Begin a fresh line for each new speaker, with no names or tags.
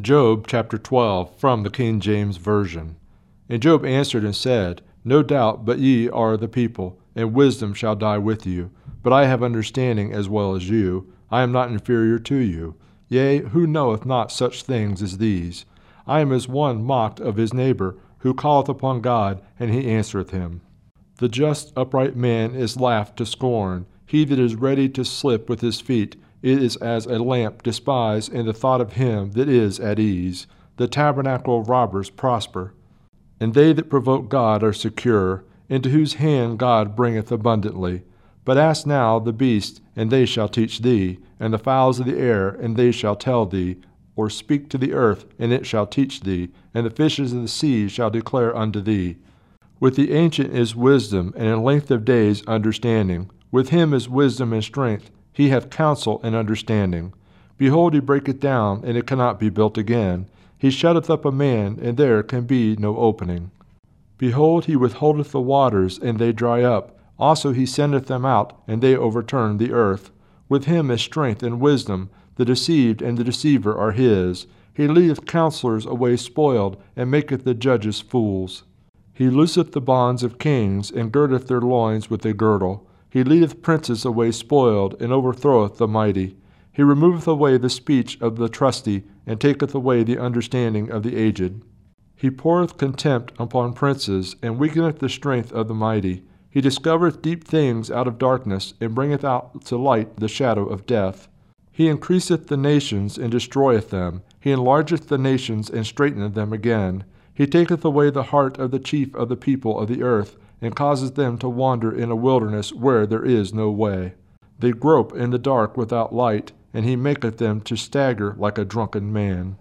Job chapter 12 from the King James Version. And Job answered and said, No doubt but ye are the people, and wisdom shall die with you. But I have understanding as well as you. I am not inferior to you. Yea, who knoweth not such things as these? I am as one mocked of his neighbor, who calleth upon God, and he answereth him. The just upright man is laughed to scorn. He that is ready to slip with his feet, it is as a lamp despised in the thought of him that is at ease. The tabernacle of robbers prosper. And they that provoke God are secure, into whose hand God bringeth abundantly. But ask now the beasts, and they shall teach thee, and the fowls of the air, and they shall tell thee, or speak to the earth, and it shall teach thee, and the fishes of the sea shall declare unto thee. With the ancient is wisdom, and in length of days understanding. With him is wisdom and strength he hath counsel and understanding. Behold, he breaketh down, and it cannot be built again. He shutteth up a man, and there can be no opening. Behold, he withholdeth the waters, and they dry up. Also he sendeth them out, and they overturn the earth. With him is strength and wisdom. The deceived and the deceiver are his. He leadeth counselors away spoiled, and maketh the judges fools. He looseth the bonds of kings, and girdeth their loins with a girdle. He leadeth princes away spoiled, and overthroweth the mighty. He removeth away the speech of the trusty, and taketh away the understanding of the aged. He poureth contempt upon princes, and weakeneth the strength of the mighty. He discovereth deep things out of darkness, and bringeth out to light the shadow of death. He increaseth the nations, and destroyeth them. He enlargeth the nations, and straighteneth them again. He taketh away the heart of the chief of the people of the earth, and causes them to wander in a wilderness where there is no way. They grope in the dark without light, and he maketh them to stagger like a drunken man.